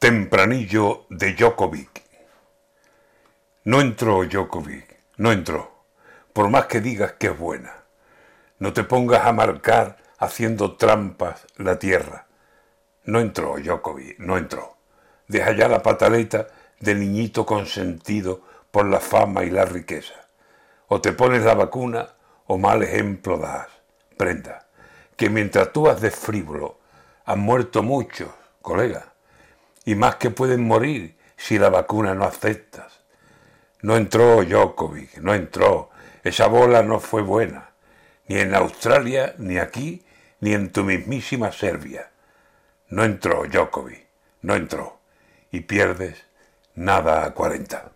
Tempranillo de Djokovic. No entró Djokovic, no entró, por más que digas que es buena. No te pongas a marcar haciendo trampas la tierra. No entró Djokovic, no entró. Deja ya la pataleta de niñito consentido por la fama y la riqueza. O te pones la vacuna o mal ejemplo das. Prenda, que mientras tú has de frívolo, han muerto muchos, colega y más que pueden morir si la vacuna no aceptas. No entró Djokovic, no entró. Esa bola no fue buena, ni en Australia, ni aquí, ni en tu mismísima Serbia. No entró Djokovic, no entró. Y pierdes nada a 40.